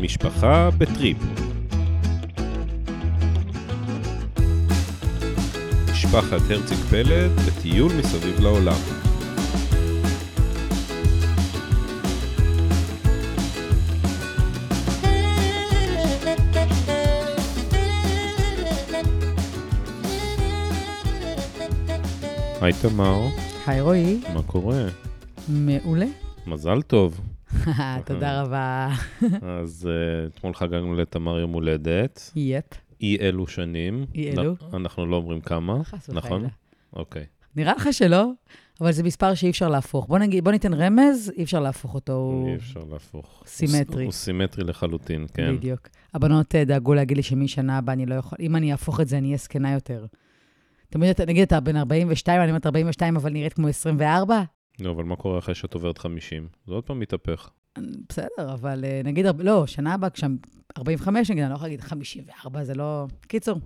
משפחה בטריפ. משפחת הרציג פלד בטיול מסביב לעולם. היי תמר, היי רועי, מה קורה? מעולה. מזל טוב. תודה רבה. אז uh, אתמול חגגנו לתמר יום הולדת, יפ, אי אלו שנים. אי אלו? אנחנו לא אומרים כמה, נכון? אוקיי. נראה לך שלא, אבל זה מספר שאי אפשר להפוך. בוא נגיד, בוא ניתן רמז, אי אפשר להפוך אותו. אי אפשר להפוך. סימטרי. הוא, הוא סימטרי לחלוטין, כן. בדיוק. הבנות אה, דאגו להגיד לי שמשנה הבאה אני לא יכול, אם אני אהפוך את זה, אני אהיה זקנה יותר. תמיד, אתה- נגיד, אתה בן 42, אני אומרת 42, אבל נראית כמו 24? לא, אבל מה קורה אחרי שאת עוברת 50? זה עוד פעם מתהפך. בסדר, אבל אה, נגיד, לא, שנה הבאה, כשאני 45, נגיד, אני לא יכולה להגיד 54, זה לא... קיצור,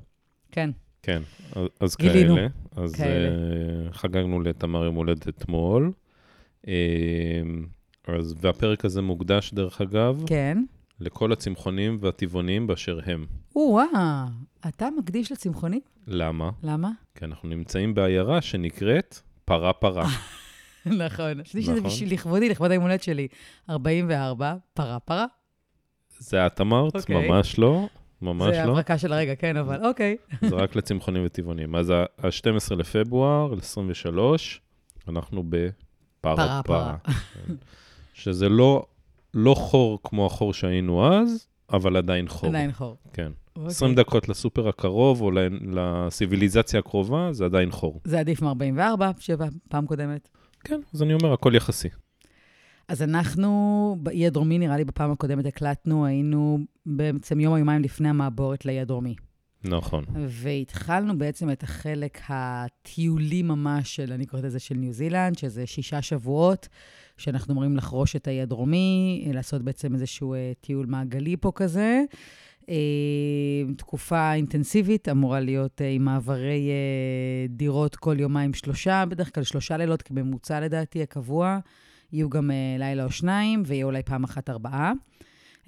כן. כן, אז, גילינו. כאלה. אז כאלה. uh, חגגנו לתמר יום הולדת אתמול. Uh, אז, והפרק הזה מוקדש, דרך אגב, כן. לכל הצמחונים והטבעונים באשר הם. או-אה, אתה מקדיש לצמחונים? למה? למה? כי אנחנו נמצאים בעיירה שנקראת פרה פרה. נכון. חשבתי שזה נכון. בשביל לכבודי, לכבוד היום הולדת שלי. 44, פרה פרה. זה את אמרת? אוקיי. ממש לא. ממש זה לא. הברקה של הרגע, כן, אבל אוקיי. זה רק לצמחונים וטבעונים. אז ה-12 לפברואר, 23, אנחנו בפרה פרה, פרה. פרה. כן. שזה לא, לא חור כמו החור שהיינו אז, אבל עדיין חור. עדיין חור. כן. אוקיי. 20 דקות לסופר הקרוב, או לסיביליזציה הקרובה, זה עדיין חור. זה עדיף מ-44, שבע, פעם קודמת. כן, אז אני אומר, הכל יחסי. אז אנחנו, באי הדרומי, נראה לי בפעם הקודמת הקלטנו, היינו בעצם יום או יומיים לפני המעבורת לאי הדרומי. נכון. והתחלנו בעצם את החלק הטיולי ממש של, אני קוראת לזה של ניו זילנד, שזה שישה שבועות, שאנחנו אמורים לחרוש את האי הדרומי, לעשות בעצם איזשהו אה, טיול מעגלי פה כזה. אה, תקופה אינטנסיבית, אמורה להיות אה, עם מעברי אה, דירות כל יומיים שלושה, בדרך כלל שלושה לילות כממוצע לדעתי, הקבוע. יהיו גם לילה או שניים, ויהיה אולי פעם אחת ארבעה.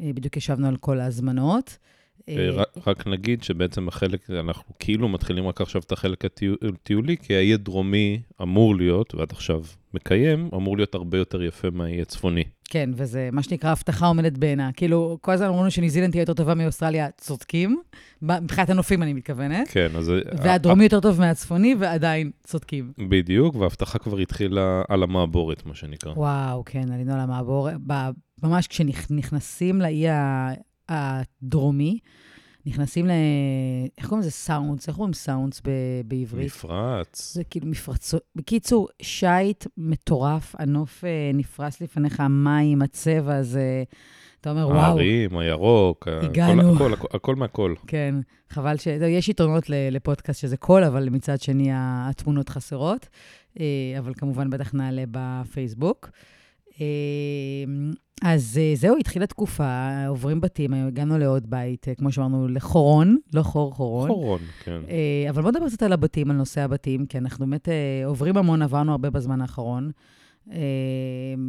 בדיוק ישבנו על כל ההזמנות. אה, אה, רק- נגיד שבעצם החלק, אנחנו כאילו מתחילים רק עכשיו את החלק הטיולי, כי האי הדרומי אמור להיות, ועד עכשיו מקיים, אמור להיות הרבה יותר יפה מהאי הצפוני. כן, וזה מה שנקרא הבטחה עומדת בעינה. כאילו, כל הזמן אמרו לנו שניו זילנד תהיה יותר טובה מאוסטרליה, צודקים. מבחינת הנופים, אני מתכוונת. כן, אז... והדרומי יותר טוב מהצפוני, ועדיין צודקים. בדיוק, וההבטחה כבר התחילה על המעבורת, מה שנקרא. וואו, כן, עלינו על המעבור. ב- ממש כשנכנסים לאי הדרומי, נכנסים ל... איך קוראים לזה? סאונדס. איך קוראים סאונדס ב- בעברית? מפרץ. זה כאילו מפרצות. בקיצור, שייט מטורף, הנוף אה, נפרס לפניך, המים, הצבע, זה... אתה אומר, וואו. הערים, הירוק, הגענו. הכל, הכל, הכל מהכל. כן, חבל ש... יש יתרונות לפודקאסט שזה קול, אבל מצד שני התמונות חסרות. אה, אבל כמובן, בטח נעלה בפייסבוק. אה, אז אה, זהו, התחילה תקופה, עוברים בתים, הגענו לעוד בית, אה, כמו שאמרנו, לחורון, לא חור, חורון. חורון, כן. אבל בוא נדבר קצת על הבתים, על נושא הבתים, כי אנחנו באמת עוברים המון, עברנו הרבה בזמן האחרון.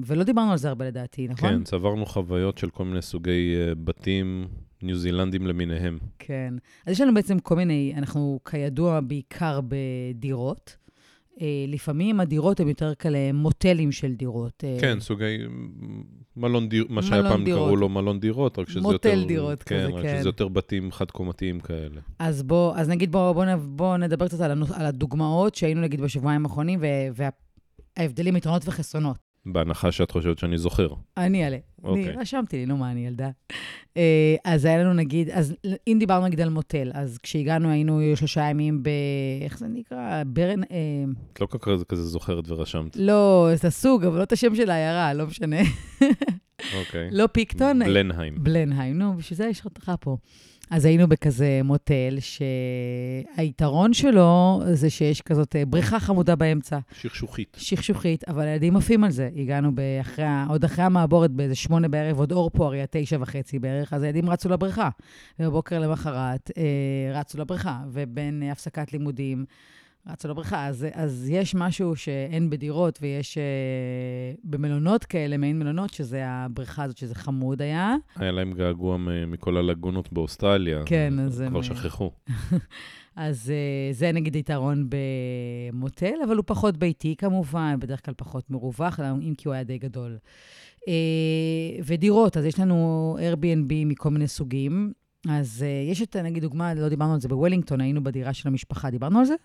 ולא דיברנו על זה הרבה לדעתי, נכון? כן, צברנו חוויות של כל מיני סוגי בתים ניו זילנדים למיניהם. כן. אז יש לנו בעצם כל מיני, אנחנו כידוע בעיקר בדירות. אה, לפעמים הדירות הן יותר כאלה מוטלים של דירות. אה, כן, סוגי מלון דירות, מה שהיה פעם דירות. קראו לו מלון דירות, רק שזה מוטל יותר... דירות כן, כזה, רק כן. שזה יותר בתים חד-קומתיים כאלה. אז בוא, אז נגיד בוא, בוא, בוא נדבר קצת על, הנוס, על הדוגמאות שהיינו נגיד בשבועיים האחרונים, וה- וההבדלים, יתרונות וחסרונות. בהנחה שאת חושבת שאני זוכר. אני אעלה. אני אוקיי. רשמתי לי, נו מה, אני ילדה. אה, אז היה לנו נגיד, אז אם דיברנו נגיד על מוטל, אז כשהגענו היינו שלושה ימים ב... איך זה נקרא? ברן... אה, את לא כל כך כזה זוכרת ורשמת. לא, את הסוג, אבל לא את השם של העיירה, לא משנה. אוקיי. לא פיקטון, בלנהיים. בלנהיים, נו, בשביל זה יש אותך פה. אז היינו בכזה מוטל, שהיתרון שלו זה שיש כזאת אה, בריכה חמודה באמצע, שכשוכית. שכשוכית, אבל הילדים עפים על זה. הגענו באחרי, עוד אחרי המעבורת באיזה שמונה בערב, עוד אור פה, הרי היה תשע וחצי בערך, אז הילדים רצו לבריכה. ובבוקר למחרת אה, רצו לבריכה, ובין אה, הפסקת לימודים רצו לבריכה. אז, אז יש משהו שאין בדירות, ויש uh, במלונות כאלה, מעין מלונות, שזה הבריכה הזאת, שזה חמוד היה. היה להם געגוע מכל הלגונות באוסטרליה. כן, אז הם... כבר שכחו. אז uh, זה נגיד יתרון במוטל, אבל הוא פחות ביתי כמובן, בדרך כלל פחות מרווח, אם כי הוא היה די גדול. Uh, ודירות, אז יש לנו Airbnb מכל מיני סוגים. אז uh, יש את, נגיד, דוגמה, לא דיברנו על זה בוולינגטון, היינו בדירה של המשפחה, דיברנו על זה?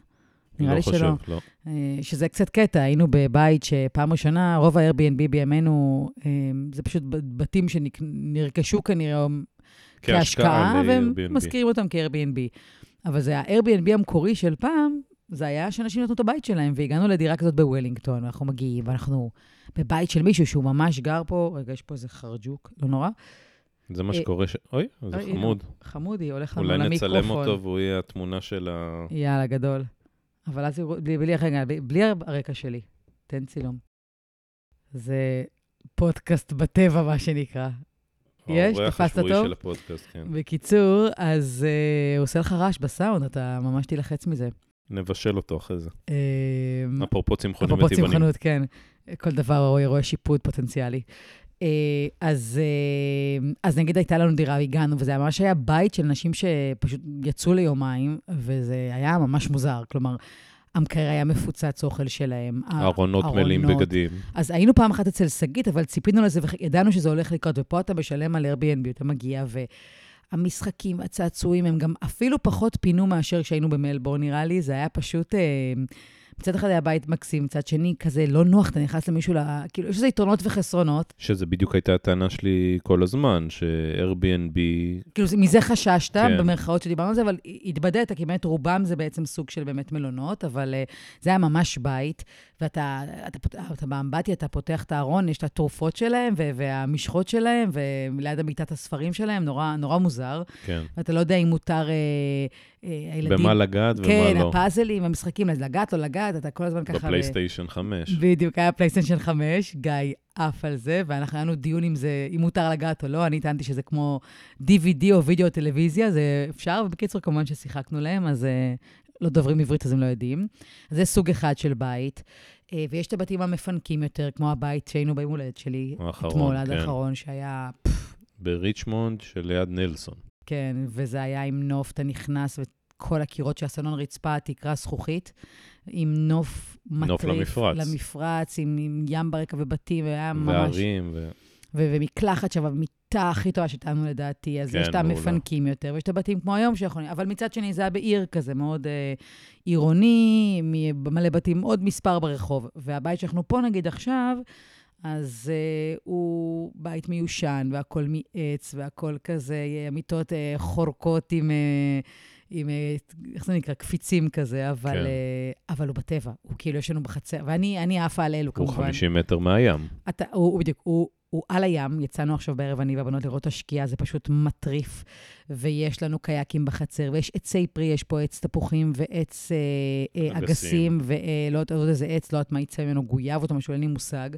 נראה לא לי חושב, שלא. לא. שזה קצת קטע, היינו בבית שפעם ראשונה, רוב ה-Airbnb בימינו, זה פשוט בתים שנרכשו כנראה כהשקעה, והם מזכירים אותם כ-Airbnb. אבל זה ה-Airbnb המקורי של פעם, זה היה שאנשים נתנו את הבית שלהם, והגענו לדירה כזאת בוולינגטון, ואנחנו מגיעים, ואנחנו בבית של מישהו שהוא ממש גר פה, רגע, יש פה איזה חרג'וק, לא נורא. זה מה שקורה ש... אוי, זה חמוד. חמודי, הולך לנו למיקרופון. אולי נצלם אותו והוא יהיה התמונה של ה... יאללה, גדול. אבל אז בלי, בלי, רגע, בלי הרקע שלי. תן צילום. זה פודקאסט בטבע, מה שנקרא. יש? תפסת טוב? האורח של הפודקאסט, כן. בקיצור, אז uh, הוא עושה לך רעש בסאונד, אתה ממש תילחץ מזה. נבשל אותו אחרי זה. Uh, אפרופו צמחונים וטבעונים. אפרופו צמחונות, כן. כל דבר רואה, רואה שיפוט פוטנציאלי. Uh, אז, uh, אז נגיד הייתה לנו דירה, הגענו, וזה ממש היה בית של נשים שפשוט יצאו ליומיים, וזה היה ממש מוזר. כלומר, המקרר היה מפוצץ אוכל שלהם. ארונות מלאים בגדים. אז היינו פעם אחת אצל שגית, אבל ציפינו לזה וידענו שזה הולך לקרות, ופה אתה משלם על Airbnb, אתה מגיע, והמשחקים, הצעצועים, הם גם אפילו פחות פינו מאשר כשהיינו במלבורן, נראה לי. זה היה פשוט... אה, מצד אחד היה בית מקסים, מצד שני, כזה לא נוח, אתה נכנס למישהו, לה... כאילו, יש לזה יתרונות וחסרונות. שזה בדיוק הייתה הטענה שלי כל הזמן, ש-Airbnb... כאילו, מזה חששת, כן. במרכאות שדיברנו על זה, אבל התבדית, כי באמת רובם זה בעצם סוג של באמת מלונות, אבל uh, זה היה ממש בית, ואתה אתה, אתה, אתה באמבטיה, אתה פותח את הארון, יש את התרופות שלהם, והמשחות שלהם, וליד המיטת הספרים שלהם, נורא, נורא מוזר. כן. ואתה לא יודע אם מותר... Uh, הילדים... במה לגעת ומה כן, לא. כן, הפאזלים, המשחקים, אז לגעת, לא לגעת, אתה כל הזמן ככה... בפלייסטיישן 5. בדיוק, היה פלייסטיישן 5, גיא עף על זה, ואנחנו היה לנו דיון אם זה, אם מותר לגעת או לא, אני טענתי שזה כמו DVD או וידאו טלוויזיה, זה אפשר, ובקיצור, כמובן ששיחקנו להם, אז uh, לא דוברים עברית, אז הם לא יודעים. אז זה סוג אחד של בית. Uh, ויש את הבתים המפנקים יותר, כמו הבית שהיינו ביום הולדת שלי, האחרון, אתמול, עד כן. האחרון, שהיה... בריצ'מונד שליד נלסון. כן, וזה היה עם נוף, אתה נכנס כל הקירות של הסלון רצפה, תקרה זכוכית, עם נוף מטריף. נוף למפרץ. למפרץ, עם, עם ים ברקע ובתים, והיה ממש... וערים. ו... ו- ומקלחת שם, המיטה הכי טובה שטענו לדעתי, אז כן, יש את המפנקים יותר, ויש את הבתים כמו היום שיכולים, אבל מצד שני זה היה בעיר כזה, מאוד אה, עירוני, מלא בתים, עוד מספר ברחוב. והבית שאנחנו פה נגיד עכשיו, אז uh, הוא בית מיושן, והכול מעץ, והכול כזה, המיטות uh, חורקות עם... Uh, עם, אה, איך זה נקרא? קפיצים כזה, אבל, כן. uh, אבל הוא בטבע. הוא כאילו, יש לנו בחצר, ואני עפה על אלו, כמובן. הוא 50 מטר מהים. אתה, הוא, הוא בדיוק, הוא, הוא על הים, יצאנו עכשיו בערב, אני והבנות לראות את השקיעה, זה פשוט מטריף. ויש לנו קייקים בחצר, ויש עצי פרי, יש פה עץ תפוחים ועץ אה, אה, אגסים, ולא יודעת איזה עץ, לא יודעת מה יצא ממנו, גויאב אותו, משהו, אין לי מושג.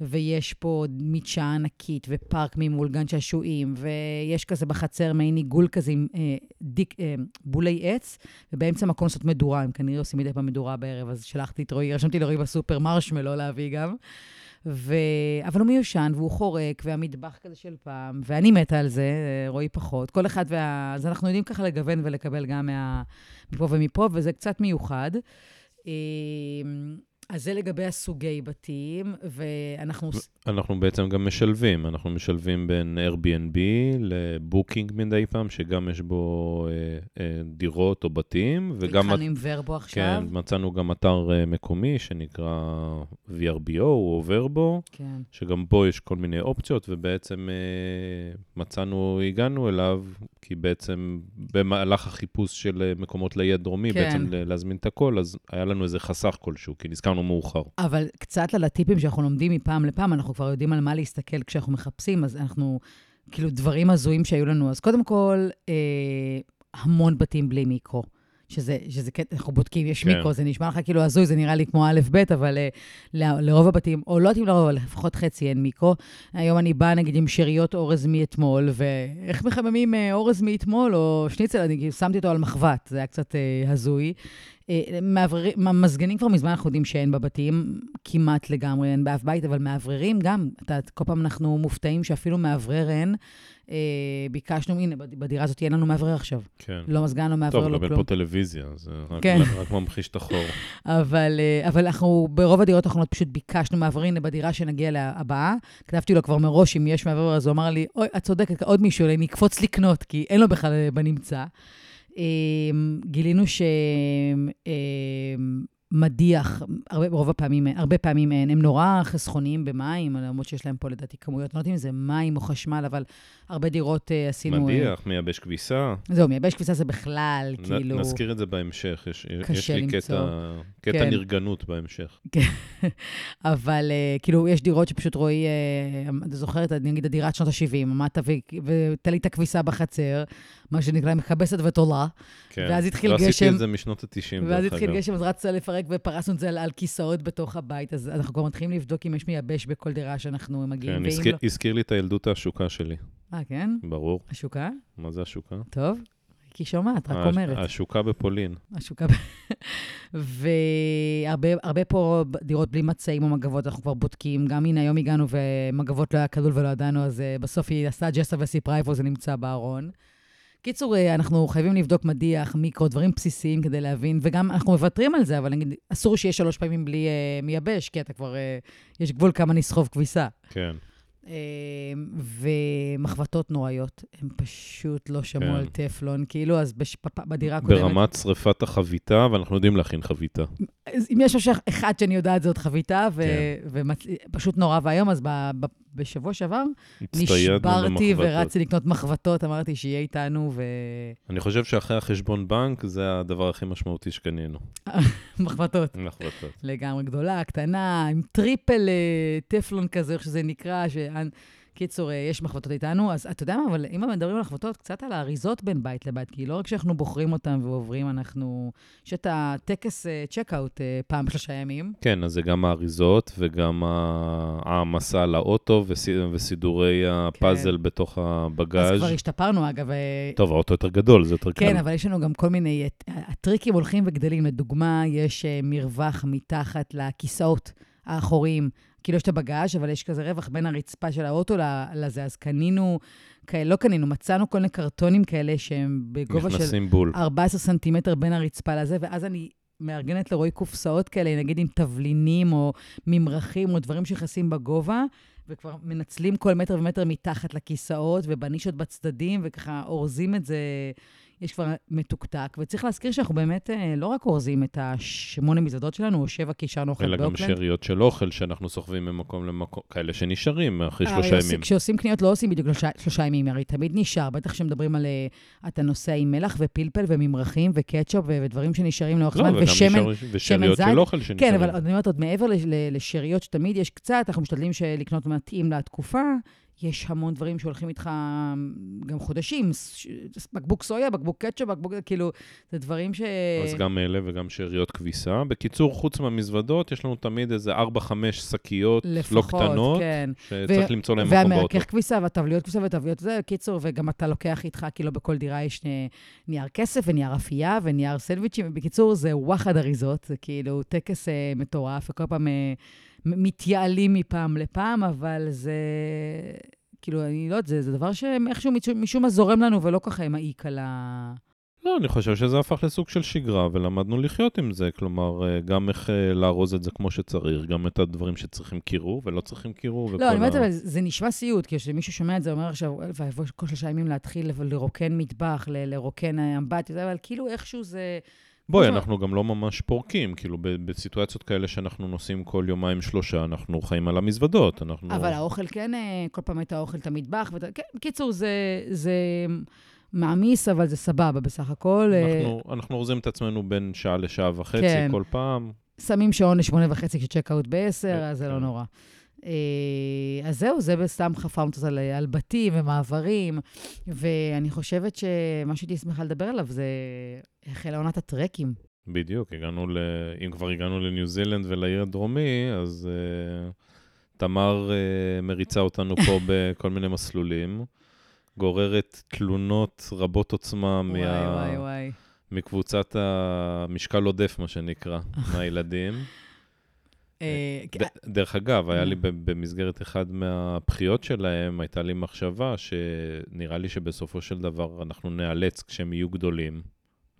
ויש פה מדשאה ענקית, ופארק ממול, גן שעשועים, ויש כזה בחצר מעין עיגול כזה עם אה, דיק, אה, בולי עץ, ובאמצע מקום לעשות מדורה, הם כנראה עושים מדי פעם מדורה בערב, אז שלחתי את רועי, רשמתי לרועי בסופר מרשמלו להביא גם. ו... אבל הוא מיושן, והוא חורק, והמטבח כזה של פעם, ואני מתה על זה, רועי פחות. כל אחד וה... אז אנחנו יודעים ככה לגוון ולקבל גם מה... מפה ומפה, וזה קצת מיוחד. אז זה לגבי הסוגי בתים, ואנחנו... אנחנו בעצם גם משלבים, אנחנו משלבים בין Airbnb לבוקינג מדי פעם, שגם יש בו אה, אה, דירות או בתים, וגם... התחלנו עם ורבו עכשיו. כן, מצאנו גם אתר אה, מקומי שנקרא VRBO או ורבו, כן. שגם בו יש כל מיני אופציות, ובעצם אה, מצאנו, הגענו אליו, כי בעצם במהלך החיפוש של אה, מקומות לאי הדרומי, כן. בעצם להזמין את הכל, אז היה לנו איזה חסך כלשהו, כי נזכרנו מאוחר. אבל קצת על הטיפים שאנחנו לומדים מפעם לפעם, אנחנו כבר יודעים על מה להסתכל כשאנחנו מחפשים, אז אנחנו, כאילו, דברים הזויים שהיו לנו. אז קודם כל, אה, המון בתים בלי מיקרו. שזה, שזה קטע, אנחנו בודקים, יש כן. מיקרו, זה נשמע לך כאילו הזוי, זה נראה לי כמו א', ב', אבל uh, לרוב הבתים, או לא יודעים לרוב, אבל לפחות חצי אין מיקרו. היום אני באה, נגיד, עם שאריות אורז מאתמול, ואיך מחממים uh, אורז מאתמול, או שניצל, אני שמתי אותו על מחבת, זה היה קצת uh, הזוי. מאווררים, מזגנים כבר מזמן אנחנו יודעים שאין בבתים, כמעט לגמרי אין באף בית, אבל מאווררים גם, אתה, כל פעם אנחנו מופתעים שאפילו מאוורר אין. אה, ביקשנו, הנה, בדירה הזאת אין לנו מאוורר עכשיו. כן. לא מזגן, לא מאוורר, לא כלום. טוב, לקבל פה טלוויזיה, זה רק, כן. רק ממחיש את החור. אבל, אה, אבל אנחנו, ברוב הדירות האחרונות פשוט ביקשנו מאווררים, הנה, בדירה שנגיע להבאה. כתבתי לו כבר מראש, אם יש מאוורר, אז הוא אמר לי, אוי, את צודקת, עוד מישהו, אני אקפוץ לקנות, כי אין לו בכלל אה, בנמצא. אה, גילינו ש... מדיח, הרבה, רוב הפעמים, הרבה פעמים אין. הם נורא חסכוניים במים, למרות שיש להם פה לדעתי כמויות, לא יודעת אם זה מים או חשמל, אבל הרבה דירות uh, עשינו... מדיח, uh, מייבש כביסה. זהו, מייבש כביסה זה בכלל, נ, כאילו... נזכיר את זה בהמשך, יש, יש לי למצוא. קטע, קטע כן. נרגנות בהמשך. כן, אבל uh, כאילו, יש דירות שפשוט רואי, uh, אתה זוכרת, נגיד הדירת שנות ה-70, עמדת ותלית הכביסה בחצר, מה שנקרא מכבסת ותולה, כן. ואז התחיל לא גשם... לא עשיתי את זה משנות ה-90, ואז התחיל גשם, אז רצת לפרק ופרסנו את זה על, על כיסאות בתוך הבית, אז אנחנו כבר מתחילים לבדוק אם יש מייבש בכל דירה שאנחנו מגיעים, כן, הזכיר, לא... הזכיר לי את הילדות העשוקה שלי. אה, כן? ברור. השוקה? מה זה השוקה? טוב. כי שומעת, רק אומרת. השוקה בפולין. השוקה ב... והרבה פה דירות בלי מצעים או מגבות, אנחנו כבר בודקים. גם הנה, היום הגענו ומגבות לא היה כלול ולא ידענו, אז uh, בסוף היא עשתה ג'סה וסיפרה איפה זה נמצא בארון. קיצור, אה, אנחנו חייבים לבדוק מדיח, מיקרו, דברים בסיסיים כדי להבין, וגם אנחנו מוותרים על זה, אבל נגיד, אסור שיהיה שלוש פעמים בלי uh, מייבש, כי אתה כבר, uh, יש גבול כמה נסחוב כביסה. כן. אמ, ומחבטות נוראיות, הם פשוט לא שמעו כן. על טפלון, כאילו, אז בש... בדירה הקודמת... ברמת שרפת החביתה, ואנחנו יודעים להכין חביתה. אם יש משהו אחד שאני יודעת, זאת חביתה, ו... כן. ופשוט נורא ואיום, אז ב... ב... בשבוע שעבר נשברתי ורצתי לקנות מחבטות, אמרתי שיהיה איתנו, ו... אני חושב שאחרי החשבון בנק, זה הדבר הכי משמעותי שקנינו. מחבטות. מחבטות. לגמרי גדולה, קטנה, עם triple אה, טפלון כזה, איך שזה נקרא, ש... קיצור, אה, יש מחבטות איתנו, אז אתה יודע מה, אבל אם מדברים על מחבטות, קצת על האריזות בין בית לבית, כי לא רק שאנחנו בוחרים אותם ועוברים, אנחנו... יש את הטקס check-out אה, פעם בשלושה ימים. כן, אז זה גם האריזות וגם העמסה לאוטו וסידורי הפאזל כן. בתוך הבגאז'. אז כבר השתפרנו, אגב. אה, טוב, האוטו יותר גדול, זה יותר כן, קל. כן, אבל יש לנו גם כל מיני... הטריקים הולכים וגדלים. לדוגמה, יש מרווח מתחת לכיסאות האחוריים. כאילו יש את הבגאז', אבל יש כזה רווח בין הרצפה של האוטו לזה, אז קנינו, כאלה, לא קנינו, מצאנו כל מיני קרטונים כאלה שהם בגובה של... בול. 14 סנטימטר בין הרצפה לזה, ואז אני מארגנת לרועי קופסאות כאלה, נגיד עם תבלינים או ממרחים או דברים שנכנסים בגובה, וכבר מנצלים כל מטר ומטר מתחת לכיסאות ובנישות בצדדים, וככה אורזים את זה. יש כבר מתוקתק, וצריך להזכיר שאנחנו באמת אה, לא רק אורזים את השמונה מזוודות שלנו, או שבע כי אישרנו אוכל באוקלנד. אלא גם שאריות של אוכל שאנחנו סוחבים ממקום למקום, כאלה שנשארים אחרי שלושה ימים. כשעושים קניות לא עושים בדיוק שלושה, שלושה ימים, הרי תמיד נשאר, בטח כשמדברים על... אה, אתה נוסע עם מלח ופלפל וממרחים וקטשופ ודברים שנשארים לאורך זמן, לא, ושמן, ושאריות של אוכל שנשארים. כן, אבל אני אומרת, עוד מעבר לשאריות שתמיד יש קצת, אנחנו משתדלים לקנות מתאים לתקופה. יש המון דברים שהולכים איתך גם חודשים, בקבוק סויה, בקבוק קטשופ, בקבוק, כאילו, זה דברים ש... אז גם אלה וגם שאריות כביסה. בקיצור, חוץ מהמזוודות, יש לנו תמיד איזה 4-5 שקיות לא לפחות, לא קטנות, כן. שצריך ו- למצוא להם מקום באוטו. והמרכך כביסה והטבליות כביסה וטבליות זה, קיצור, וגם אתה לוקח איתך, כאילו בכל דירה יש נייר כסף ונייר אפייה ונייר סנדוויצ'ים, בקיצור, זה וואחד אריזות, זה כאילו טקס אה, מטורף, וכל פעם... אה, מתייעלים מפעם לפעם, אבל זה... כאילו, אני לא יודעת, זה, זה דבר שאיכשהו משום מה זורם לנו ולא ככה מעיק על ה... לא, אני חושב שזה הפך לסוג של שגרה, ולמדנו לחיות עם זה. כלומר, אה, גם איך אה, לארוז את זה כמו שצריך, גם את הדברים שצריכים קירור ולא צריכים קירור. לא, אני אומרת, ה... אבל זה נשמע סיוט, כי כשמישהו שומע את זה, אומר עכשיו, ויבוא כל שלושה ימים להתחיל לרוקן מטבח, לרוקן אמבטיה, אבל כאילו איכשהו זה... בואי, אנחנו גם לא ממש פורקים, כאילו בסיטואציות כאלה שאנחנו נוסעים כל יומיים שלושה, אנחנו חיים על המזוודות, אנחנו... אבל האוכל כן, אה, כל פעם היית אוכל את המטבח, ות... כן, בקיצור, זה, זה מעמיס, אבל זה סבבה בסך הכל. אה. אנחנו, אנחנו אורזים את עצמנו בין שעה לשעה וחצי כן. כל פעם. שמים שעון לשמונה וחצי כשצ'קאוט בעשר, כן, אז זה לא כן. לא נורא. אה, אז זהו, זה סתם חפרנו על, על בתים ומעברים, ואני חושבת שמה שהייתי שמחה לדבר עליו זה החלה עונת הטרקים. בדיוק, הגענו ל... אם כבר הגענו לניו זילנד ולעיר הדרומי, אז uh, תמר uh, מריצה אותנו פה בכל מיני מסלולים, גוררת תלונות רבות עוצמה וואי, מה... וואי, וואי. מקבוצת המשקל עודף, מה שנקרא, מהילדים. אה, דרך אגב, היה לי במסגרת אחד מהבחיות שלהם, הייתה לי מחשבה שנראה לי שבסופו של דבר אנחנו ניאלץ, כשהם יהיו גדולים,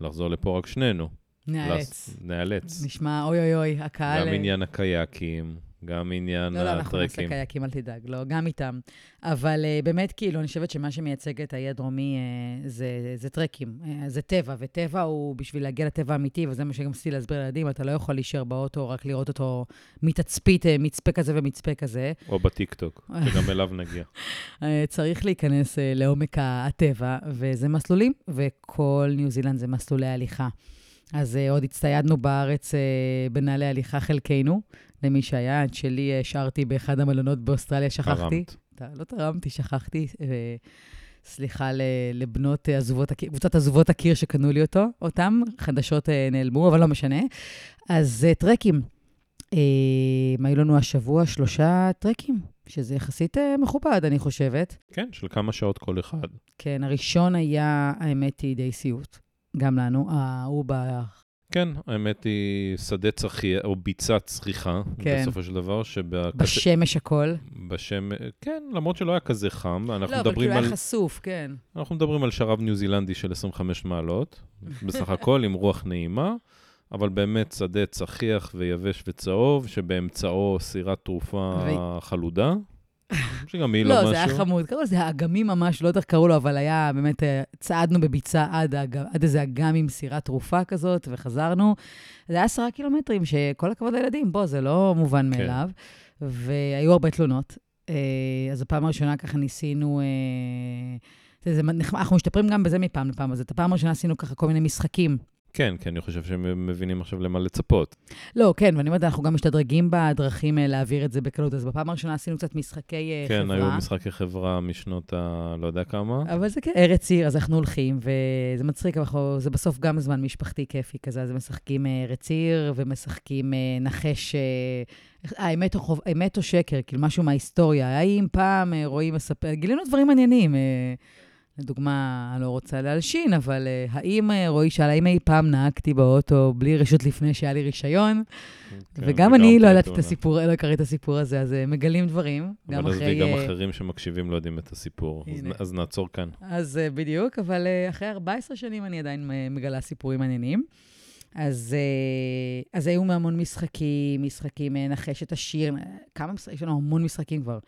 לחזור לפה רק שנינו. ניאלץ. ניאלץ. נשמע, אוי אוי אוי, הקהל... גם עניין הקייקים, גם עניין הטרקים. לא, לא, אנחנו נעשה קייקים, אל תדאג, לא, גם איתם. אבל uh, באמת, כאילו, אני חושבת שמה שמייצג את האי הדרומי uh, זה, זה טרקים, uh, זה טבע, וטבע הוא בשביל להגיע לטבע האמיתי, וזה מה שגם עשיתי להסביר לילדים, אתה לא יכול להישאר באוטו, רק לראות אותו מתצפית, uh, מצפה כזה ומצפה כזה. או בטיקטוק, שגם אליו נגיע. uh, צריך להיכנס uh, לעומק הטבע, וזה מסלולים, וכל ניו זילנד זה מסלולי הליכה. אז uh, עוד הצטיידנו בארץ uh, בנעלי הליכה חלקנו. למי שהיה, את שלי השארתי באחד המלונות באוסטרליה, שכחתי. תרמת. לא תרמתי, שכחתי. סליחה לבנות עזובות הקיר, קבוצת עזובות הקיר שקנו לי אותו, אותם, חדשות נעלמו, אבל לא משנה. אז טרקים. היו לנו השבוע שלושה טרקים, שזה יחסית מכובד, אני חושבת. כן, של כמה שעות כל אחד. כן, הראשון היה, האמת היא, די סיוט. גם לנו. ההוא כן, האמת היא שדה צחי, או ביצת צריכה, כן. בסופו של דבר, שבקש... בשמש הכל. בשמש, כן, למרות שלא היה כזה חם. אנחנו לא, אבל כאילו על... היה חשוף, כן. אנחנו מדברים על שרב ניו זילנדי של 25 מעלות, בסך הכל, עם רוח נעימה, אבל באמת שדה צחיח ויבש וצהוב, שבאמצעו סירת תרופה ו... חלודה. שגם היא לא משהו. לא, זה היה חמוד. קראו לזה האגמים ממש, לא יודע איך קראו לו, אבל היה באמת, אה, צעדנו בביצה עד, עד איזה אגם עם סירת תרופה כזאת, וחזרנו. זה היה עשרה קילומטרים, שכל הכבוד לילדים, בוא, זה לא מובן כן. מאליו. והיו הרבה תלונות. אה, אז הפעם הראשונה ככה ניסינו... אה, זה, אנחנו משתפרים גם בזה מפעם לפעם, אז את הפעם הראשונה עשינו ככה כל מיני משחקים כן, כי אני חושב שהם מבינים עכשיו למה לצפות. לא, כן, ואני אומרת, אנחנו גם משתדרגים בדרכים אה, להעביר את זה בקלות. אז בפעם הראשונה עשינו קצת משחקי אה, כן, חברה. כן, היו משחקי חברה משנות ה... לא יודע כמה. אבל זה כן, ארץ עיר, אז אנחנו הולכים, וזה מצחיק, אבל זה בסוף גם זמן משפחתי כיפי כזה, אז משחקים אה, ארץ עיר, ומשחקים נחש... האמת או, חוב, האמת או שקר, כאילו משהו מההיסטוריה. האם פעם רועי מספר, גילינו דברים מעניינים. לדוגמה, אני לא רוצה להלשין, אבל uh, האם, uh, רועי שאל, האם אי פעם נהגתי באוטו בלי רשות לפני שהיה לי רישיון? כן, וגם אני לא ידעתי את הסיפור, לא הכרתי את הסיפור הזה, אז uh, מגלים דברים. אבל עזבי, גם אחרים שמקשיבים לא יודעים את הסיפור, אז, אז נעצור כאן. אז uh, בדיוק, אבל uh, אחרי 14 שנים אני עדיין מגלה סיפורים מעניינים. אז, אה, אז היו המון משחקים, משחקים אה, נחש את השיר, כמה משחקים? יש לנו המון משחקים כבר.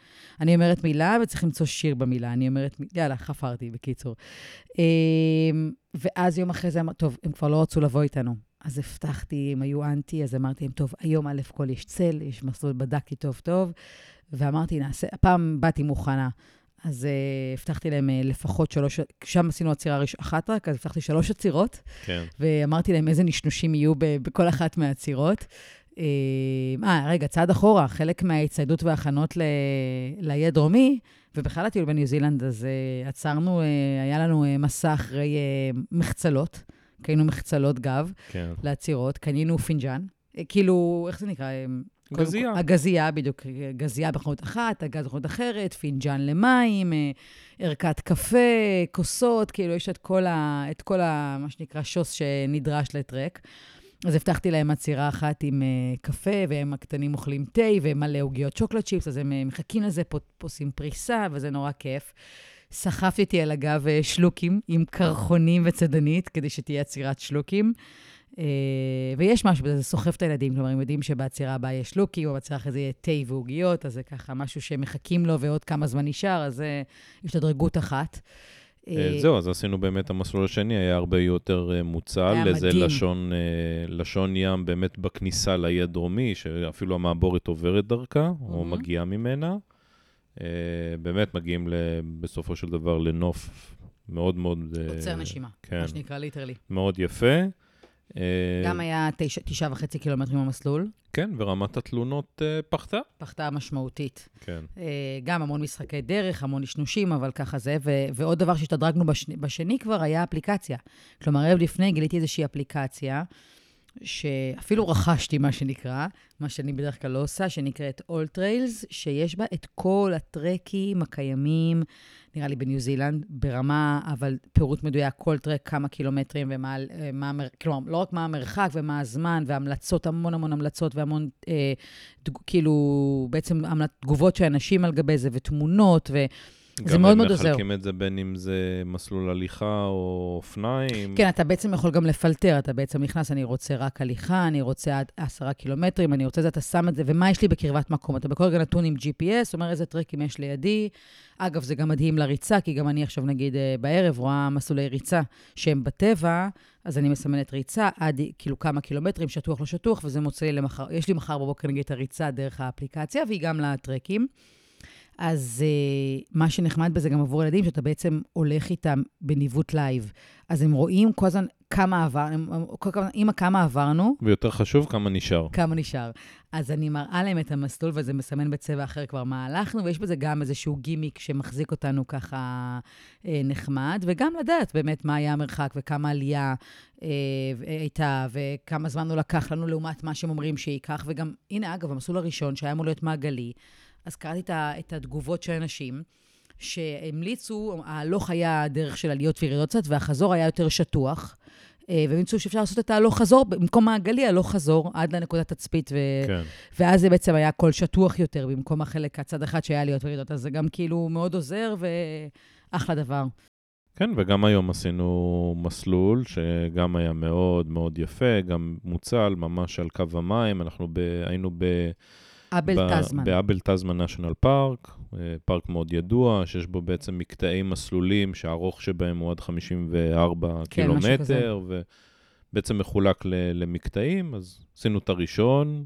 אני אומרת מילה וצריך למצוא שיר במילה. אני אומרת, יאללה, חפרתי, בקיצור. אמ, ואז יום אחרי זה אמרתי, טוב, הם כבר לא רצו לבוא איתנו. אז הבטחתי, הם היו אנטי, אז אמרתי להם, טוב, היום א' כל יש צל, יש מסלול, בדקתי טוב טוב, ואמרתי, נעשה, הפעם באתי מוכנה. אז uh, הבטחתי להם uh, לפחות שלוש, שם עשינו עצירה ראש, אחת רק, אז הבטחתי שלוש עצירות. כן. ואמרתי להם איזה נשנושים יהיו ב, בכל אחת מהעצירות. אה, uh, רגע, צעד אחורה, חלק מההצטיידות וההכנות ל... לאי הדרומי, ובכלל הטיול בניו זילנד, אז uh, עצרנו, uh, היה לנו uh, מסע אחרי אה, מחצלות, קנינו מחצלות גב כן. לעצירות, קנינו פינג'אן, אה, כאילו, איך זה נקרא? גזייה. הגזייה, בדיוק. גזייה בחנות אחת, הגז בחנות אחרת, פינג'אן למים, אה, ערכת קפה, כוסות, כאילו, יש את כל, ה, את כל ה, מה שנקרא, שוס שנדרש לטרק. אז הבטחתי להם עצירה אחת עם אה, קפה, והם הקטנים אוהבים תה, ומלא עוגיות chocolate chips, אז הם אה, מחכים לזה, פה, עושים פריסה, וזה נורא כיף. סחפתי על הגב שלוקים עם קרחונים וצדנית, כדי שתהיה עצירת שלוקים. אה, ויש משהו בזה, זה סוחף את הילדים, כלומר, הם יודעים שבעצירה הבאה יש לוקי, או בעצירה אחרי זה יהיה תה ועוגיות, אז זה ככה משהו שמחכים לו ועוד כמה זמן נשאר, אז זה השתדרגות אחת. אה, זהו, אז עשינו באמת, המסלול השני היה הרבה יותר אה, מוצל. איזה לשון, לשון ים באמת בכניסה לאי הדרומי, שאפילו המעבורת עוברת דרכה. או מגיעה ממנה. באמת מגיעים בסופו של דבר לנוף מאוד מאוד... עוצר נשימה, כן, מה שנקרא ליטרלי. מאוד יפה. אה, גם היה תשע, תשעה וחצי קילומטרים במסלול. כן, ורמת התלונות uh, פחתה. פחתה משמעותית. כן. Uh, גם המון משחקי דרך, המון נשנושים, אבל ככה זה. ו- ועוד דבר שהשתדרגנו בשני, בשני כבר היה אפליקציה. כלומר, ערב לפני גיליתי איזושהי אפליקציה, שאפילו רכשתי, מה שנקרא, מה שאני בדרך כלל לא עושה, שנקראת All Trails, שיש בה את כל הטרקים הקיימים, נראה לי בניו זילנד, ברמה, אבל פירוט מדויק, כל טרק, כמה קילומטרים ומה, מה, כלומר, לא רק מה המרחק ומה הזמן, והמלצות, המון המון המלצות והמון, אה, דג, כאילו, בעצם תגובות של אנשים על גבי זה, ותמונות, ו... זה מאוד מאוד עוזר. גם מחלקים את זה בין אם זה מסלול הליכה או אופניים. כן, אתה בעצם יכול גם לפלטר, אתה בעצם נכנס, אני רוצה רק הליכה, אני רוצה עד עשרה קילומטרים, אני רוצה את זה, אתה שם את זה, ומה יש לי בקרבת מקום? אתה בכל רגע נתון עם GPS, אומר איזה טרקים יש לידי. אגב, זה גם מדהים לריצה, כי גם אני עכשיו, נגיד, אה, בערב רואה מסלולי ריצה שהם בטבע, אז אני מסמנת ריצה עד כאילו כמה קילומטרים, שטוח לא שטוח, וזה מוצא לי למחר, יש לי מחר בבוקר, נגיד, את הריצה דרך האפליקציה, והיא גם לטרקים. אז אה, מה שנחמד בזה גם עבור ילדים, שאתה בעצם הולך איתם בניווט live. אז הם רואים כל הזמן כמה עברנו, אימא, כמה עברנו. ויותר חשוב, כמה נשאר. כמה נשאר. אז אני מראה להם את המסלול, וזה מסמן בצבע אחר כבר מה הלכנו, ויש בזה גם איזשהו גימיק שמחזיק אותנו ככה אה, נחמד, וגם לדעת באמת מה היה המרחק וכמה עלייה אה, הייתה, וכמה זמן הוא לקח לנו לעומת מה שהם אומרים שייקח, וגם, הנה, אגב, המסלול הראשון, שהיה אמור להיות מעגלי, אז קראתי את התגובות של אנשים, שהמליצו, ההלוך היה דרך של עליות וירידות קצת, והחזור היה יותר שטוח. אה, והם ימצאו שאפשר לעשות את ההלוך חזור, במקום מעגלי, הלוך חזור, עד לנקודת תצפית, ו... כן. ואז זה בעצם היה קול שטוח יותר, במקום החלק, הצד אחד שהיה עליות וירידות. אז זה גם כאילו מאוד עוזר, ואחלה דבר. כן, וגם היום עשינו מסלול שגם היה מאוד מאוד יפה, גם מוצל, ממש על קו המים. אנחנו ב... היינו ב... אבל טזמן. באבל טזמן national פארק, אה, פארק מאוד ידוע, שיש בו בעצם מקטעי מסלולים שהארוך שבהם הוא עד 54 כן, קילומטר, ובעצם מחולק למקטעים, אז עשינו את הראשון,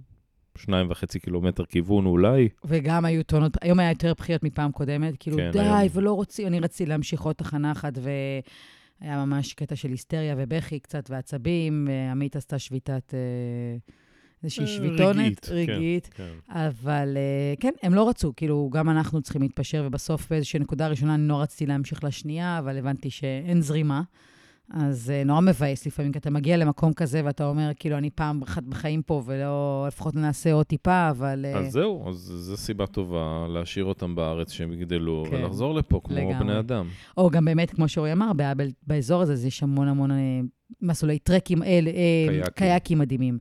שניים וחצי קילומטר כיוון אולי. וגם היו טונות, היום היה יותר בחיות מפעם קודמת, כאילו כן, די, היום. ולא רוצים, אני רציתי להמשיך עוד תחנה אחת, והיה ממש קטע של היסטריה ובכי קצת ועצבים, ועמית עשתה שביתת... אה, איזושהי שביתונת רגעית, כן, כן. אבל uh, כן, הם לא רצו, כאילו, גם אנחנו צריכים להתפשר, ובסוף באיזושהי נקודה ראשונה אני לא רציתי להמשיך לשנייה, אבל הבנתי שאין זרימה. אז uh, נורא מבאס לפעמים, כי אתה מגיע למקום כזה ואתה אומר, כאילו, אני פעם אחת בחיים פה, ולא, לפחות נעשה עוד טיפה, אבל... אז זהו, אז זו סיבה טובה להשאיר אותם בארץ, שהם יגדלו, כן, ולחזור לפה כמו לגמרי. בני אדם. או גם באמת, כמו שאורי אמר, באזור הזה יש המון המון מסלולי טרקים, אל, קייקים. קייקים מדהימים.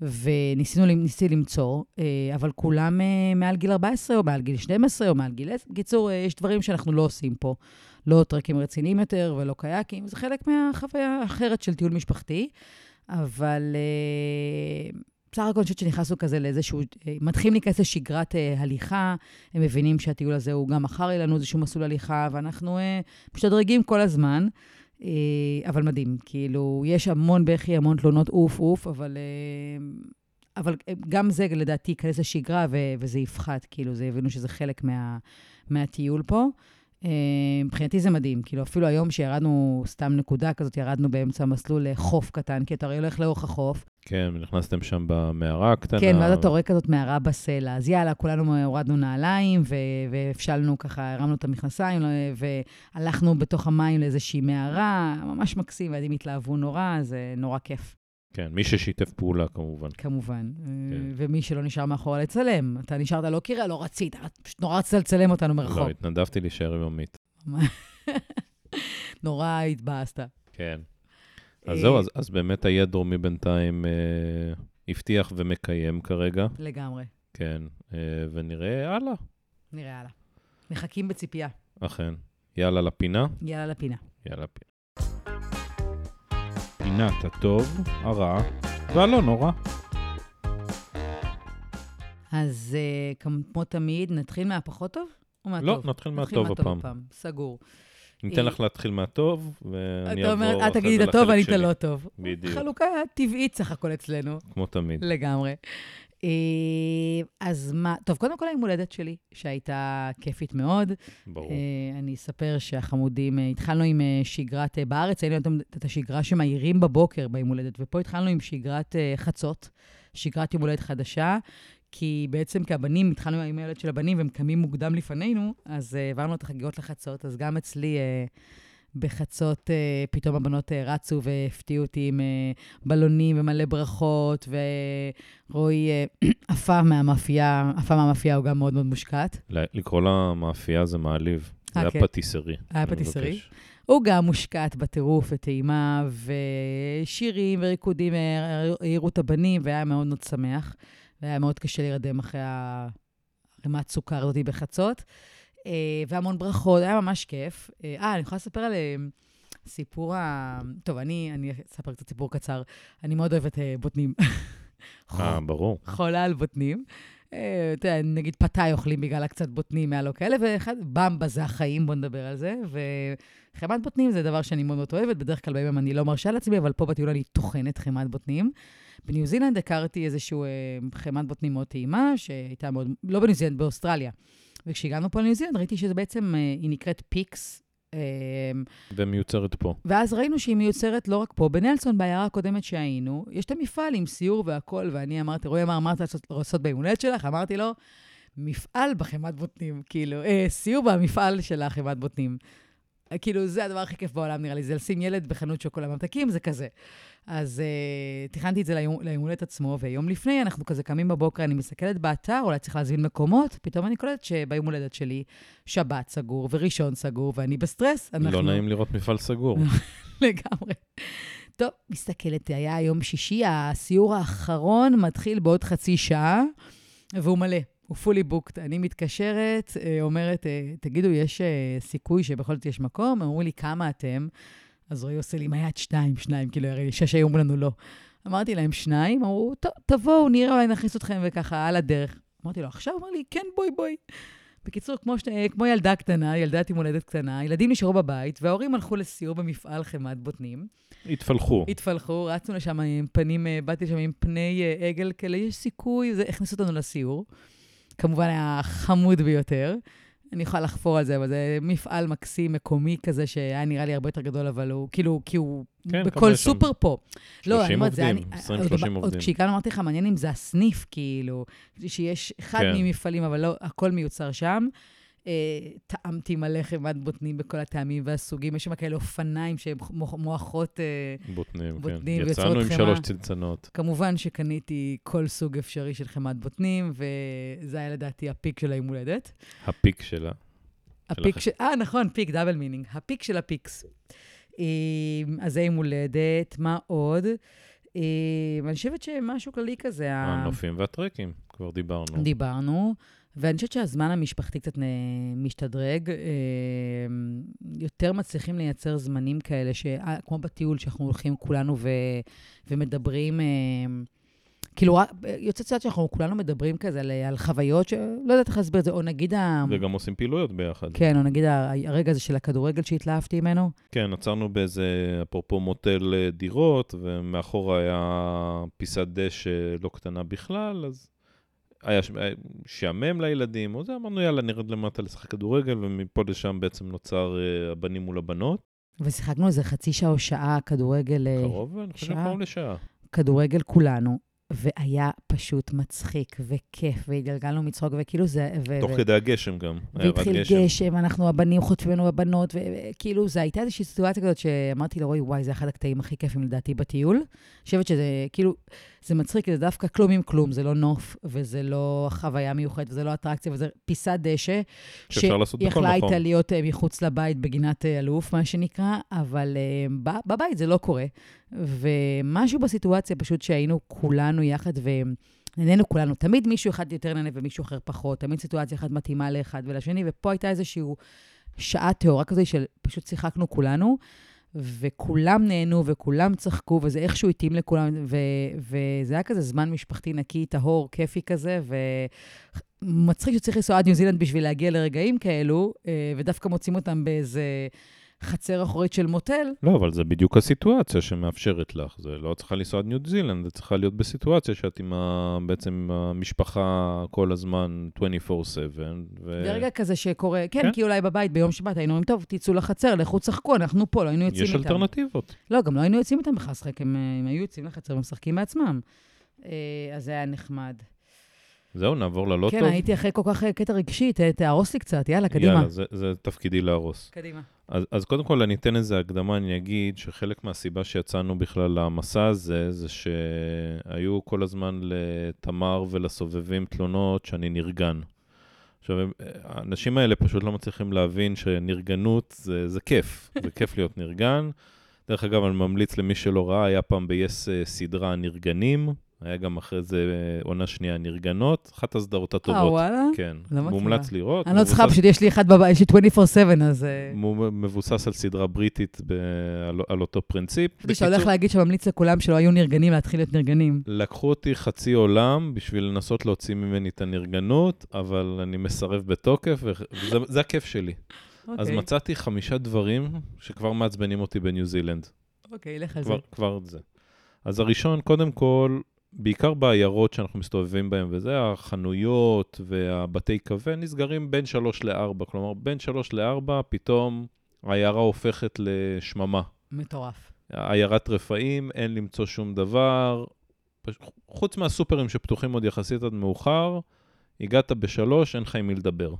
וניסינו למצוא, אה, אבל כולם אה, מעל גיל 14 או מעל גיל 12 או מעל גיל 10. בקיצור, אה, יש דברים שאנחנו לא עושים פה. לא טרקים רציניים יותר ולא קייקים, זה חלק מהחוויה האחרת של טיול משפחתי, אבל בסך הכל אני חושבת שנכנסנו כזה לאיזשהו, מתחילים להיכנס לשגרת הליכה, הם מבינים שהטיול הזה הוא גם מחר יהיה לנו איזשהו מסלול הליכה, ואנחנו משתדרגים כל הזמן. אה, אבל מדהים, כאילו, יש המון בכי, המון תלונות, אוף, אוף, אבל, אה, אבל גם זה לדעתי ייכנס לשגרה ו- וזה יפחת, כאילו, זה הבינו שזה חלק מה, מהטיול פה. אה, מבחינתי זה מדהים, כאילו, אפילו היום שירדנו, סתם נקודה כזאת, ירדנו באמצע המסלול לחוף קטן, כי אתה הרי הולך לאורך החוף. כן, נכנסתם שם במערה הקטנה. כן, ואז אתה רואה כזאת מערה בסלע. אז יאללה, כולנו הורדנו נעליים, ו- והפשלנו ככה, הרמנו את המכנסיים, והלכנו בתוך המים לאיזושהי מערה, ממש מקסים, והילדים התלהבו נורא, זה נורא כיף. כן, מי ששיתף פעולה, כמובן. כמובן. כן. ומי שלא נשאר מאחורה לצלם. אתה נשארת לא קירה, לא רצית, פשוט נורא רצית לצלם אותנו מרחוק. לא, התנדבתי להישאר עם עמית. נורא התבאסת. כן. אז זהו, אז, אז באמת היד דרומי בינתיים אה, הבטיח ומקיים כרגע. לגמרי. כן, אה, ונראה הלאה. נראה הלאה. מחכים בציפייה. אכן. יאללה לפינה? יאללה לפינה. יאללה לפינה. פינת הטוב, הרע והלא נורא. אז uh, כמו תמיד, נתחיל מהפחות טוב או מהטוב? לא, נתחיל מהטוב הפעם. סגור. ניתן לך להתחיל מהטוב, ואני אעבור אחרי זה לחלק שלי. אתה תגיד את הטוב ואני את הלא טוב. בדיוק. חלוקה טבעית סך הכל אצלנו. כמו תמיד. לגמרי. אה, אז מה, טוב, קודם כל היום הולדת שלי, שהייתה כיפית מאוד. ברור. אה, אני אספר שהחמודים, אה, התחלנו עם שגרת, בארץ היינו את השגרה שמעירים בבוקר ביום הולדת, ופה התחלנו עם שגרת חצות, שגרת יום הולדת חדשה, כי בעצם כהבנים, התחלנו עם הילד של הבנים והם קמים מוקדם לפנינו, אז העברנו את החגיגות לחצות, אז גם אצלי... בחצות אה, פתאום הבנות אה, רצו והפתיעו אותי עם אה, בלונים ומלא ברכות, ורועי עפה מהמאפייה, עפה מהמאפייה, הוא גם מאוד מאוד מושקעת. לקרוא לה מאפייה זה מעליב. זה היה פטיסרי. היה פטיסרי. הוא גם מושקעת בטירוף וטעימה, ושירים וריקודים העירו את הבנים, והיה מאוד מאוד שמח. והיה מאוד קשה להירדם אחרי הרמת סוכר הזאתי בחצות. אה, והמון ברכות, היה ממש כיף. אה, אה, אני יכולה לספר על אה, סיפור ה... טוב, אני, אני אספר קצת סיפור קצר. אני מאוד אוהבת בוטנים. אה, ברור. חולה על בוטנים. אתה יודע, נגיד פתאי אוכלים בגלל הקצת בוטנים, לו כאלה, ואחד, במבה זה החיים, בוא נדבר על זה. וחמת בוטנים זה דבר שאני מאוד מאוד אוהבת, בדרך כלל בימים אני לא מרשה לעצמי, אבל פה בטיול אני טוחנת חמת בוטנים. בניו זילנד הכרתי איזושהי חמאת בוטנים מאוד טעימה, שהייתה מאוד, לא בניו זילנד, באוסטרליה. וכשהגענו פה לניו זילנד, ראיתי שזה בעצם, אה, היא נקראת Pic's. אה, ומיוצרת פה. ואז ראינו שהיא מיוצרת לא רק פה, בנלסון, בעיירה הקודמת שהיינו, יש את המפעל עם סיור והכול, ואני אמרתי, רועי אמר, אמרת לעשות ביום הולדת שלך? אמרתי לו, מפעל בחמאת בוטנים, כאילו, אה, סיור במפעל של החמאת בוטנים. כאילו, זה הדבר הכי כיף בעולם, נראה לי, זה לשים ילד בחנות שוקולד ממתקים, זה כזה. אז uh, תכננתי את זה ליום, ליום הולדת עצמו, ויום לפני אנחנו כזה קמים בבוקר, אני מסתכלת באתר, אולי צריך להזמין מקומות, פתאום אני קולטת שביום הולדת שלי שבת סגור וראשון סגור, ואני בסטרס. אנחנו... לא נעים לראות מפעל סגור. לגמרי. טוב, מסתכלת, היה יום שישי, הסיור האחרון מתחיל בעוד חצי שעה, והוא מלא. הוא פולי בוקט. אני מתקשרת, אה, אומרת, אה, תגידו, יש סיכוי שבכל זאת יש מקום? אמרו לי, כמה אתם? אז רועי עושה לי, מה יד שניים, שניים, כאילו, הרי שש היום לנו לא. אמרתי להם שניים, אמרו, טוב, תבואו, נראה, אולי נכניס אתכם, וככה, על הדרך. אמרתי לו, עכשיו? אמר לי, כן, בואי, בואי. בקיצור, כמו, שני, כמו ילדה קטנה, ילדת עם הולדת קטנה, ילדים נשארו בבית, וההורים הלכו לסיור במפעל חמת בוטנים. התפלחו. התפלחו, רצנו לשם עם פנים, אה, באתי לשם עם פני אה, עגל כאלה, יש סיכוי, זה הכניסו אותנו לסיור. כמובן היה חמוד ביותר. אני יכולה לחפור על זה, אבל זה מפעל מקסים, מקומי כזה, שהיה נראה לי הרבה יותר גדול, אבל הוא, כאילו, כי הוא כן, בכל סופר. פה. 30 לא, עובדים, 20-30 עובדים. עוד כשהגענו אמרתי לך, מעניין אם זה הסניף, כאילו, שיש אחד כן. ממפעלים, אבל לא, הכל מיוצר שם. אה, טעמתי מלא חמת בוטנים בכל הטעמים והסוגים. יש שם כאלה אופניים שהן מואחות אה, בוטנים, בוטנים כן. יצאנו עם חמה. שלוש צנצנות. כמובן שקניתי כל סוג אפשרי של חמת בוטנים, וזה היה לדעתי הפיק של היום הולדת. ה peak שלה. ה peak של... אה, נכון, peak, double meaning. ה peak של ה Pic's. אה, אז זה יום הולדת, מה עוד? אני חושבת שמשהו כללי כזה... הנופים והטרקים, כבר דיברנו. דיברנו. ואני חושבת שהזמן המשפחתי קצת משתדרג. אה, יותר מצליחים לייצר זמנים כאלה, אה, כמו בטיול, שאנחנו הולכים כולנו ו, ומדברים, אה, כאילו, יוצא צד שאנחנו כולנו מדברים כזה על, על חוויות, שלא יודעת איך להסביר את זה, או נגיד ה... וגם עושים פעילויות ביחד. כן, או נגיד הרגע הזה של הכדורגל שהתלהבתי ממנו. כן, עצרנו באיזה, אפרופו מוטל דירות, ומאחורה היה פיסת דשא לא קטנה בכלל, אז היה שעמם לילדים, או זה, אמרנו, יאללה, נרד למטה לשחק כדורגל, ומפה לשם בעצם נוצר uh, הבנים מול הבנות. ושיחקנו איזה חצי שעה או שעה כדורגל. אה, קרוב, אני חושב קרוב לשעה. כדורגל כולנו. והיה פשוט מצחיק וכיף, והתגלגלנו מצחוק, וכאילו זה... ו- תוך ו- כדי הגשם גם, והתחיל גשם. גשם, אנחנו הבנים חוטפים לנו בבנות, וכאילו, זו הייתה איזושהי סיטואציה כזאת שאמרתי לו, וואי, זה אחד הקטעים הכי כיפים לדעתי בטיול. אני חושבת שזה, כאילו, זה מצחיק, זה דווקא כלום עם כלום, זה לא נוף, וזה לא חוויה מיוחדת, וזה לא אטרקציה, וזה פיסת דשא, שיכלה הייתה להיות אה, מחוץ לבית בגינת אה, אלוף, מה שנקרא, אבל uh, בבית זה לא קורה. ומשהו בסיטואציה, פשוט שהיינו כולנו יחד, ונהנינו כולנו. תמיד מישהו אחד יותר נהנה ומישהו אחר פחות, תמיד סיטואציה אחת מתאימה לאחד ולשני, ופה הייתה איזושהי שעה טהורה כזו של פשוט שיחקנו כולנו. וכולם נהנו וכולם צחקו, וזה איכשהו התאים לכולם, ו- וזה היה כזה זמן משפחתי נקי, טהור, כיפי כזה, ומצחיק שצריך לנסוע עד ניו זילנד בשביל להגיע לרגעים כאלו, אה, ודווקא מוצאים אותם באיזה חצר אחורית של מוטל. לא, אבל זה בדיוק הסיטואציה שמאפשרת לך. זה לא צריכה לנסוע עד ניו זילנד, זה צריכה להיות בסיטואציה שאת עם ה... בעצם עם המשפחה כל הזמן 24/7. ו... ברגע כזה שקורה, כן, כן, כי אולי בבית ביום שבת היינו אומרים, טוב, תצאו לחצר, לכו צחקו, אנחנו פה, לא היינו יוצאים איתם. יש אלטרנטיבות. לא, גם לא היינו יוצאים איתם בכלל לשחק, הם, הם היו יוצאים לחצר ומשחקים מעצמם. אה, אז זה היה נחמד. זהו, נעבור ללא כן, טוב. הייתי אחרי כל כך אה, קטע רגשי, תהרוס לי קצת, יאללה, קדימה. יאללה, זה, זה תפקידי להרוס. קדימה. אז, אז קודם כל, אני אתן איזה הקדמה, אני אגיד שחלק מהסיבה שיצאנו בכלל למסע הזה, זה שהיו כל הזמן לתמר ולסובבים תלונות שאני נרגן. עכשיו, האנשים האלה פשוט לא מצליחים להבין שנרגנות זה, זה כיף, זה כיף להיות נרגן. דרך אגב, אני ממליץ למי שלא ראה, היה פעם ב-yes אה, סדרה נרגנים, היה גם אחרי זה אה, עונה שנייה נרגנות, אחת הסדרות הטובות. אה, וואלה? כן, לא. מומלץ לראות. אני לא צריכה, פשוט יש לי אחד בבית, יש לי 24/7, אז... אה, מבוסס על סדרה בריטית ב- על, אותו פרינציפ. חשבתי שאתה הולך להגיד שממליץ לכולם שלא היו נרגנים, להתחיל להיות נרגנים. לקחו אותי חצי עולם בשביל לנסות להוציא ממני את הנרגנות, אבל אני מסרב בתוקף, וזה זה הכיף שלי. אז אוקיי. מצאתי חמישה דברים שכבר מעצבנים אותי בניו זילנד. אוקיי, לך על זה. כבר זה. אז הראשון, קודם כל, בעיקר בעיירות שאנחנו מסתובבים בהן, וזה החנויות והבתי קפה, נסגרים בין שלוש לארבע. כלומר, בין שלוש לארבע, פתאום העיירה הופכת לשממה. מטורף. עיירת רפאים, אין למצוא שום דבר. חוץ מהסופרים שפתוחים עוד יחסית עד מאוחר, הגעת בשלוש, אין לך עם מי לדבר.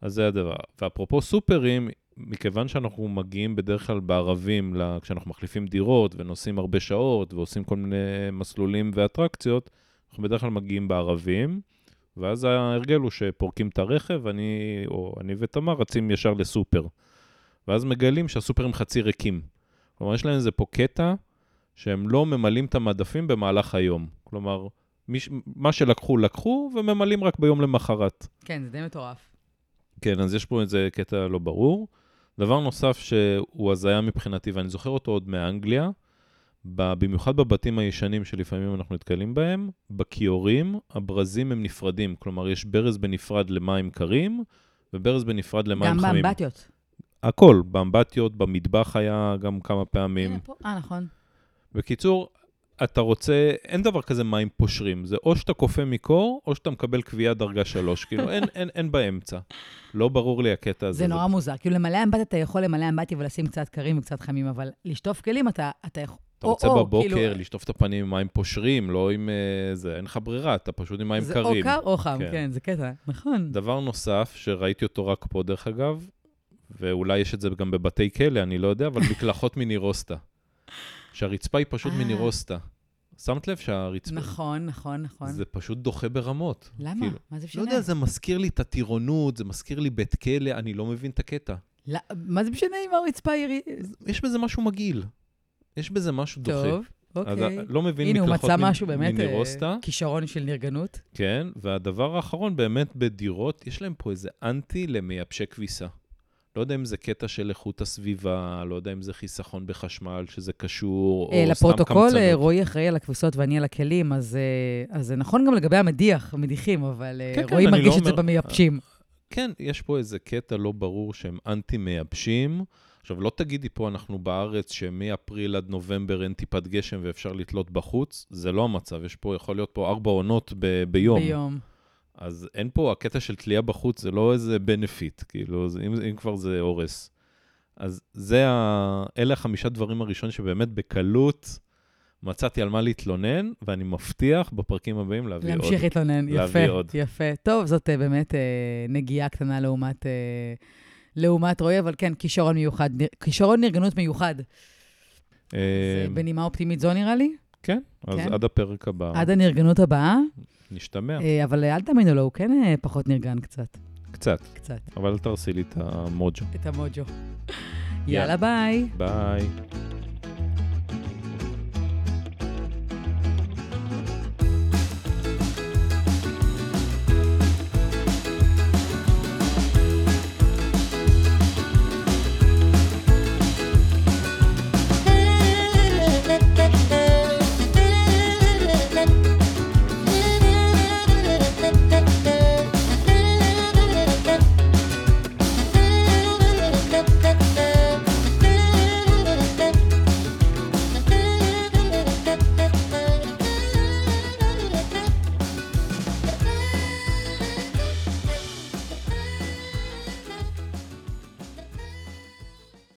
אז זה הדבר. ואפרופו סופרים, מכיוון שאנחנו מגיעים בדרך כלל בערבים, כשאנחנו מחליפים דירות ונוסעים הרבה שעות ועושים כל מיני מסלולים ואטרקציות, אנחנו בדרך כלל מגיעים בערבים, ואז ההרגל הוא שפורקים את הרכב, אני, או אני ותמר רצים ישר לסופר. ואז מגלים שהסופרים חצי ריקים. כלומר, יש להם איזה פה קטע שהם לא ממלאים את המדפים במהלך היום. כלומר, מי, ש- מה שלקחו, לקחו, וממלאים רק ביום למחרת. כן, זה די מטורף. כן, אז יש פה איזה קטע לא ברור. דבר נוסף שהוא הזיה מבחינתי, ואני זוכר אותו עוד מאנגליה, במיוחד בבתים הישנים שלפעמים אנחנו נתקלים בהם, בכיורים, הברזים הם נפרדים. כלומר, יש ברז בנפרד למים קרים, וברז בנפרד למים גם חמים. באמבטיות. הכל, באמבטיות, במטבח היה גם כמה פעמים. הנה פה. אה, נכון. בקיצור, אתה רוצה, אין דבר כזה מים פושרים, זה או שאתה כופה מקור, או שאתה מקבל קביעה דרגה שלוש, כאילו אין, אין, אין באמצע. לא ברור לי הקטע הזה. זה נורא מוזר. כאילו, למלא אמבטיה אתה יכול למלא אמבטיה ולשים קצת קרים וקצת חמים, אבל לשטוף כלים אתה אתה יכול... אתה רוצה או- בבוקר כאילו, לשטוף את הפנים עם מים פושרים, לא עם אה, זה, אין לך ברירה, אתה פשוט עם מים זה קרים. או קר או חם, כן. כן, זה קטע. נכון. דבר נוסף, שראיתי אותו רק פה דרך אגב, ואולי יש את זה גם בבתי כלא, אני לא יודע, אבל מקלחות מנירוסטה. שהרצפה היא פשוט אה. מנירוסטה. שמת לב שהרצפה... נכון, נכון, נכון. זה פשוט דוחה ברמות. למה? כאילו, מה זה לא משנה? יודע, זה מזכיר לי את הטירונות, זה מזכיר לי בית כלא, אני לא מבין את הקטע. לא, מה זה משנה אם הרצפה היא... יש בזה משהו מגעיל. יש בזה משהו דוחה. טוב, אז אוקיי. לא מבין הנה, הוא מקלחות מצא מ- משהו באמת, אה, מנירוסטה. כישרון של נרגנות. כן, והדבר האחרון, באמת בדירות, יש להם פה איזה אנטי למייבשי כביסה. לא יודע אם זה קטע של איכות הסביבה, לא יודע אם זה חיסכון בחשמל, שזה קשור, או אה, סתם לפרוטוקול, אה, קמצנות. רועי אחראי על הכביסות ואני על הכלים, אז אה, אז זה נכון גם לגבי המדיח, המדיחים, אבל כן, כן, רועי אני מרגיש לא את זה אומר- במייבשים. כן, יש פה איזה קטע לא ברור שהם אנטי מייבשים. עכשיו, לא תגידי פה, אנחנו בארץ, שמאפריל עד נובמבר אין טיפת גשם ואפשר לתלות בחוץ. זה לא המצב, יש פה, יכול להיות פה ארבע עונות ב- ביום. ביום. אז אין פה, הקטע של תלייה בחוץ זה לא איזה בנפיט, כאילו, זה, אם, אם כבר זה הורס. אז זה ה... אלה החמישה דברים הראשונים שבאמת בקלות מצאתי על מה להתלונן, ואני מבטיח בפרקים הבאים להביא עוד. להמשיך להתלונן, יפה, עוד. יפה. טוב, זאת אה, באמת אה, נגיעה קטנה לעומת, אה, לעומת רועי, אבל כן, כישרון מיוחד, כישרון נרגנות מיוחד. אה, בנימה אופטימית זו נראה לי, כן, אז כן. עד הפרק הבא עד הנרגנות הבאה, נשתמע. אה, אבל אל תאמינו לו, הוא כן אה, פחות נרגן קצת, קצת, קצת, אבל אל תרסי לי את המוג'ו. את המוג'ו. יאללה, ביי. ביי.